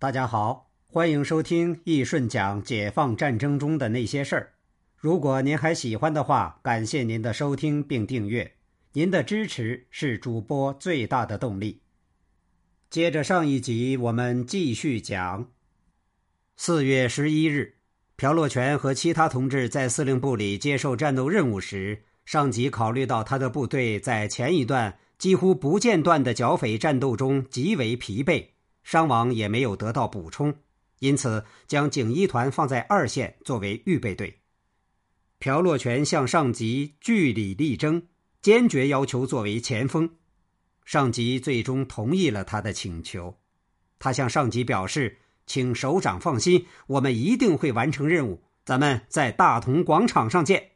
大家好，欢迎收听易顺讲解放战争中的那些事儿。如果您还喜欢的话，感谢您的收听并订阅，您的支持是主播最大的动力。接着上一集，我们继续讲。四月十一日，朴洛全和其他同志在司令部里接受战斗任务时，上级考虑到他的部队在前一段几乎不间断的剿匪战斗中极为疲惫，伤亡也没有得到补充，因此将警一团放在二线作为预备队。朴洛全向上级据理力争，坚决要求作为前锋。上级最终同意了他的请求。他向上级表示：“请首长放心，我们一定会完成任务。咱们在大同广场上见。”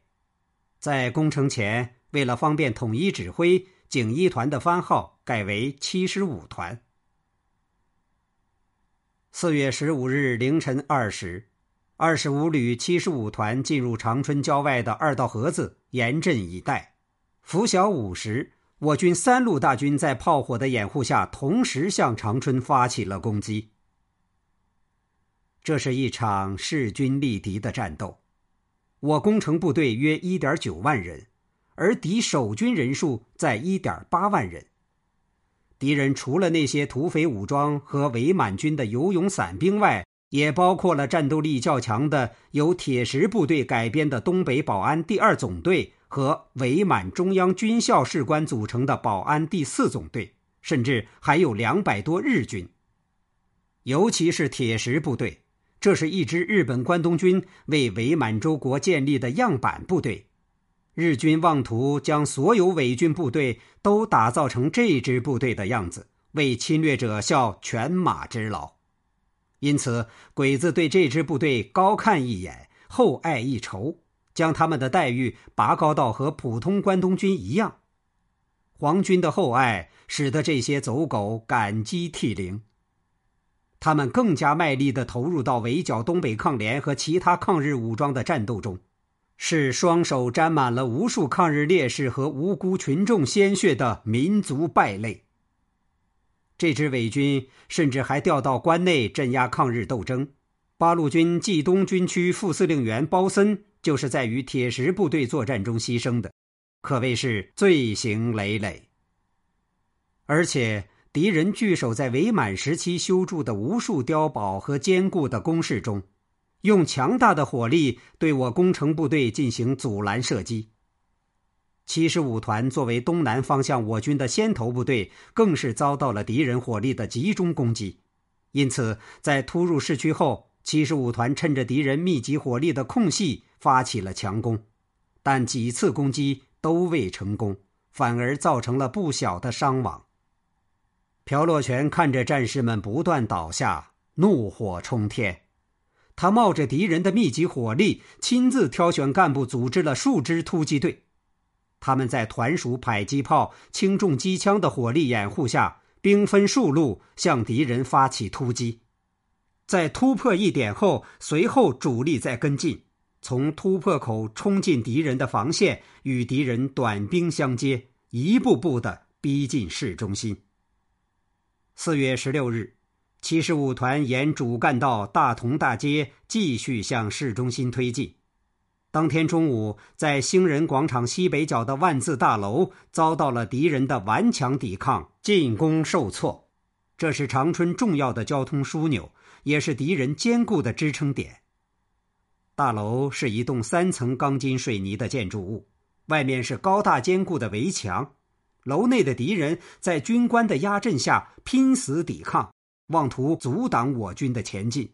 在攻城前，为了方便统一指挥，警一团的番号改为七十五团。四月十五日凌晨二时。二十五旅七十五团进入长春郊外的二道河子，严阵以待。拂晓五时，我军三路大军在炮火的掩护下，同时向长春发起了攻击。这是一场势均力敌的战斗。我攻城部队约一点九万人，而敌守军人数在一点八万人。敌人除了那些土匪武装和伪满军的游勇散兵外，也包括了战斗力较强的由铁石部队改编的东北保安第二总队和伪满中央军校士官组成的保安第四总队，甚至还有两百多日军。尤其是铁石部队，这是一支日本关东军为伪满洲国建立的样板部队。日军妄图将所有伪军部队都打造成这支部队的样子，为侵略者效犬马之劳。因此，鬼子对这支部队高看一眼，厚爱一筹，将他们的待遇拔高到和普通关东军一样。皇军的厚爱使得这些走狗感激涕零，他们更加卖力地投入到围剿东北抗联和其他抗日武装的战斗中，是双手沾满了无数抗日烈士和无辜群众鲜血的民族败类。这支伪军甚至还调到关内镇压抗日斗争。八路军冀东军区副司令员包森就是在与铁石部队作战中牺牲的，可谓是罪行累累。而且，敌人据守在伪满时期修筑的无数碉堡和坚固的工事中，用强大的火力对我攻城部队进行阻拦射击。七十五团作为东南方向我军的先头部队，更是遭到了敌人火力的集中攻击。因此，在突入市区后，七十五团趁着敌人密集火力的空隙发起了强攻，但几次攻击都未成功，反而造成了不小的伤亡。朴洛全看着战士们不断倒下，怒火冲天。他冒着敌人的密集火力，亲自挑选干部，组织了数支突击队。他们在团属迫击炮、轻重机枪的火力掩护下，兵分数路向敌人发起突击。在突破一点后，随后主力再跟进，从突破口冲进敌人的防线，与敌人短兵相接，一步步的逼近市中心。四月十六日，七十五团沿主干道大同大街继续向市中心推进。当天中午，在兴仁广场西北角的万字大楼遭到了敌人的顽强抵抗，进攻受挫。这是长春重要的交通枢纽，也是敌人坚固的支撑点。大楼是一栋三层钢筋水泥的建筑物，外面是高大坚固的围墙。楼内的敌人在军官的压阵下拼死抵抗，妄图阻挡我军的前进。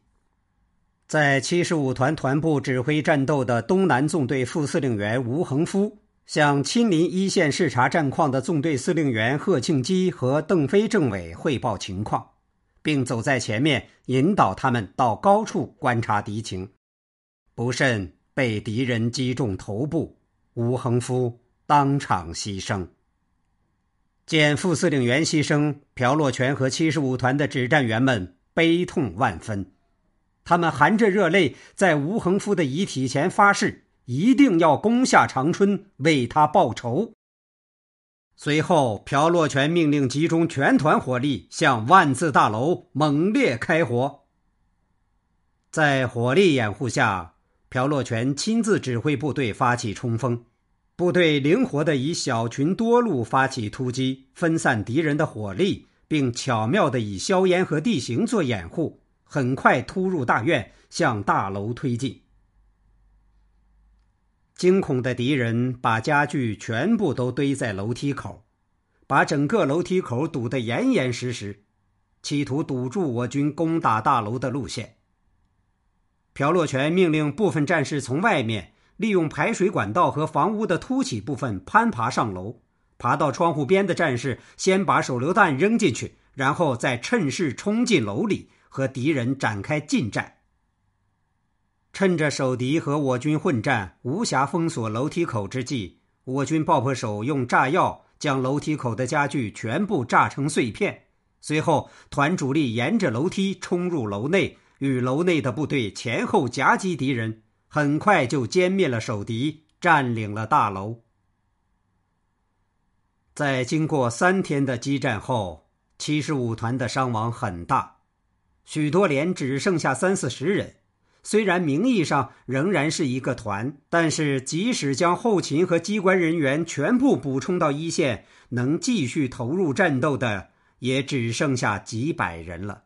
在七十五团团部指挥战斗的东南纵队副司令员吴恒夫，向亲临一线视察战况的纵队司令员贺庆基和邓飞政委汇报情况，并走在前面引导他们到高处观察敌情。不慎被敌人击中头部，吴恒夫当场牺牲。见副司令员牺牲，朴洛全和七十五团的指战员们悲痛万分。他们含着热泪，在吴恒夫的遗体前发誓，一定要攻下长春，为他报仇。随后，朴洛泉命令集中全团火力向万字大楼猛烈开火。在火力掩护下，朴洛泉亲自指挥部队发起冲锋，部队灵活地以小群多路发起突击，分散敌人的火力，并巧妙地以硝烟和地形做掩护，很快突入大院，向大楼推进。惊恐的敌人把家具全部都堆在楼梯口，把整个楼梯口堵得严严实实，企图堵住我军攻打大楼的路线。朴洛泉命令部分战士从外面利用排水管道和房屋的凸起部分攀爬上楼，爬到窗户边的战士先把手榴弹扔进去，然后再趁势冲进楼里和敌人展开近战。趁着守敌和我军混战，无暇封锁楼梯口之际，我军爆破手用炸药将楼梯口的家具全部炸成碎片。随后，团主力沿着楼梯冲入楼内，与楼内的部队前后夹击敌人，很快就歼灭了守敌，占领了大楼。在经过三天的激战后，七十五团的伤亡很大，许多连只剩下三四十人。虽然名义上仍然是一个团，但是即使将后勤和机关人员全部补充到一线，能继续投入战斗的也只剩下几百人了。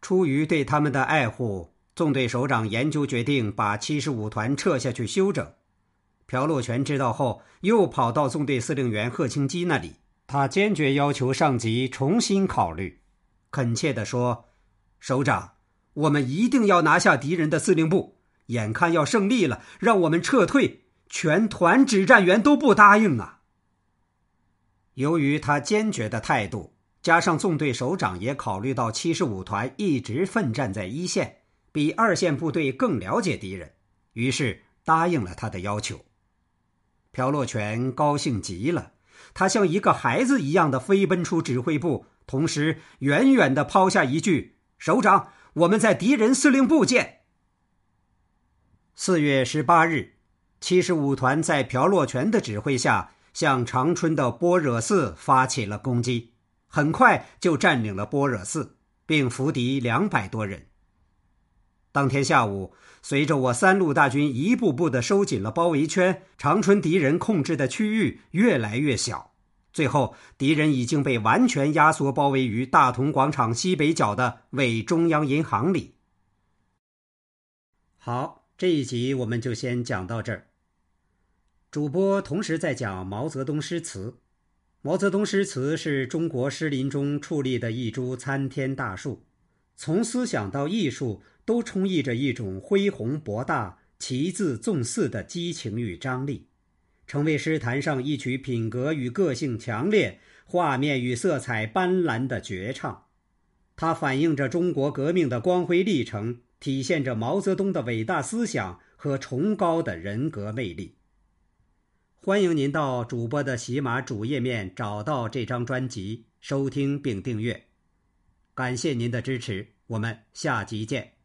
出于对他们的爱护，纵队首长研究决定把七十五团撤下去休整。朴洛泉知道后，又跑到纵队司令员贺清基那里，他坚决要求上级重新考虑，恳切地说：“首长。”我们一定要拿下敌人的司令部，眼看要胜利了，让我们撤退，全团指战员都不答应啊。由于他坚决的态度，加上纵队首长也考虑到七十五团一直奋战在一线，比二线部队更了解敌人，于是答应了他的要求。朴洛泉高兴极了，他像一个孩子一样的飞奔出指挥部，同时远远的抛下一句：“首长。”我们在敌人司令部见。四月十八日，七十五团在朴洛泉的指挥下，向长春的般若寺发起了攻击，很快就占领了般若寺，并俘敌两百多人。当天下午，随着我三路大军一步步的收紧了包围圈，长春敌人控制的区域越来越小。最后，敌人已经被完全压缩包围于大同广场西北角的伪中央银行里。好，这一集我们就先讲到这儿。主播同时在讲毛泽东诗词。毛泽东诗词是中国诗林中矗立的一株参天大树，从思想到艺术都充溢着一种恢宏博大、旗字纵肆的激情与张力。成为诗坛上一曲品格与个性强烈、画面与色彩斑斓的绝唱。它反映着中国革命的光辉历程，体现着毛泽东的伟大思想和崇高的人格魅力。欢迎您到主播的喜马主页面找到这张专辑，收听并订阅。感谢您的支持，我们下集见。